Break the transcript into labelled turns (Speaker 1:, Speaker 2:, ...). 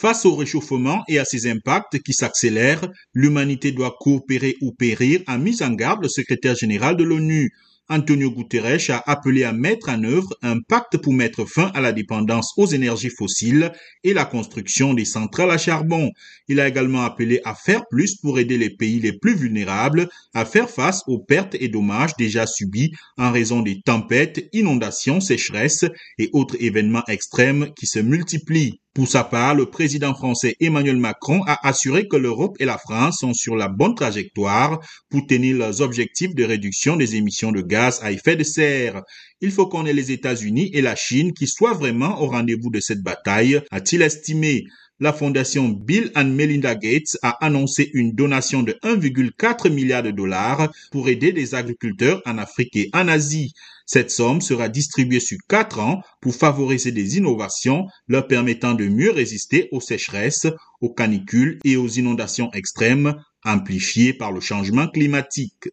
Speaker 1: Face au réchauffement et à ses impacts qui s'accélèrent, l'humanité doit coopérer ou périr, a mis en garde le secrétaire général de l'ONU. Antonio Guterres a appelé à mettre en œuvre un pacte pour mettre fin à la dépendance aux énergies fossiles et la construction des centrales à charbon. Il a également appelé à faire plus pour aider les pays les plus vulnérables à faire face aux pertes et dommages déjà subis en raison des tempêtes, inondations, sécheresses et autres événements extrêmes qui se multiplient. Pour sa part, le président français Emmanuel Macron a assuré que l'Europe et la France sont sur la bonne trajectoire pour tenir leurs objectifs de réduction des émissions de gaz à effet de serre. Il faut qu'on ait les États-Unis et la Chine qui soient vraiment au rendez-vous de cette bataille, a-t-il estimé la fondation Bill and Melinda Gates a annoncé une donation de 1,4 milliard de dollars pour aider les agriculteurs en Afrique et en Asie. Cette somme sera distribuée sur quatre ans pour favoriser des innovations leur permettant de mieux résister aux sécheresses, aux canicules et aux inondations extrêmes amplifiées par le changement climatique.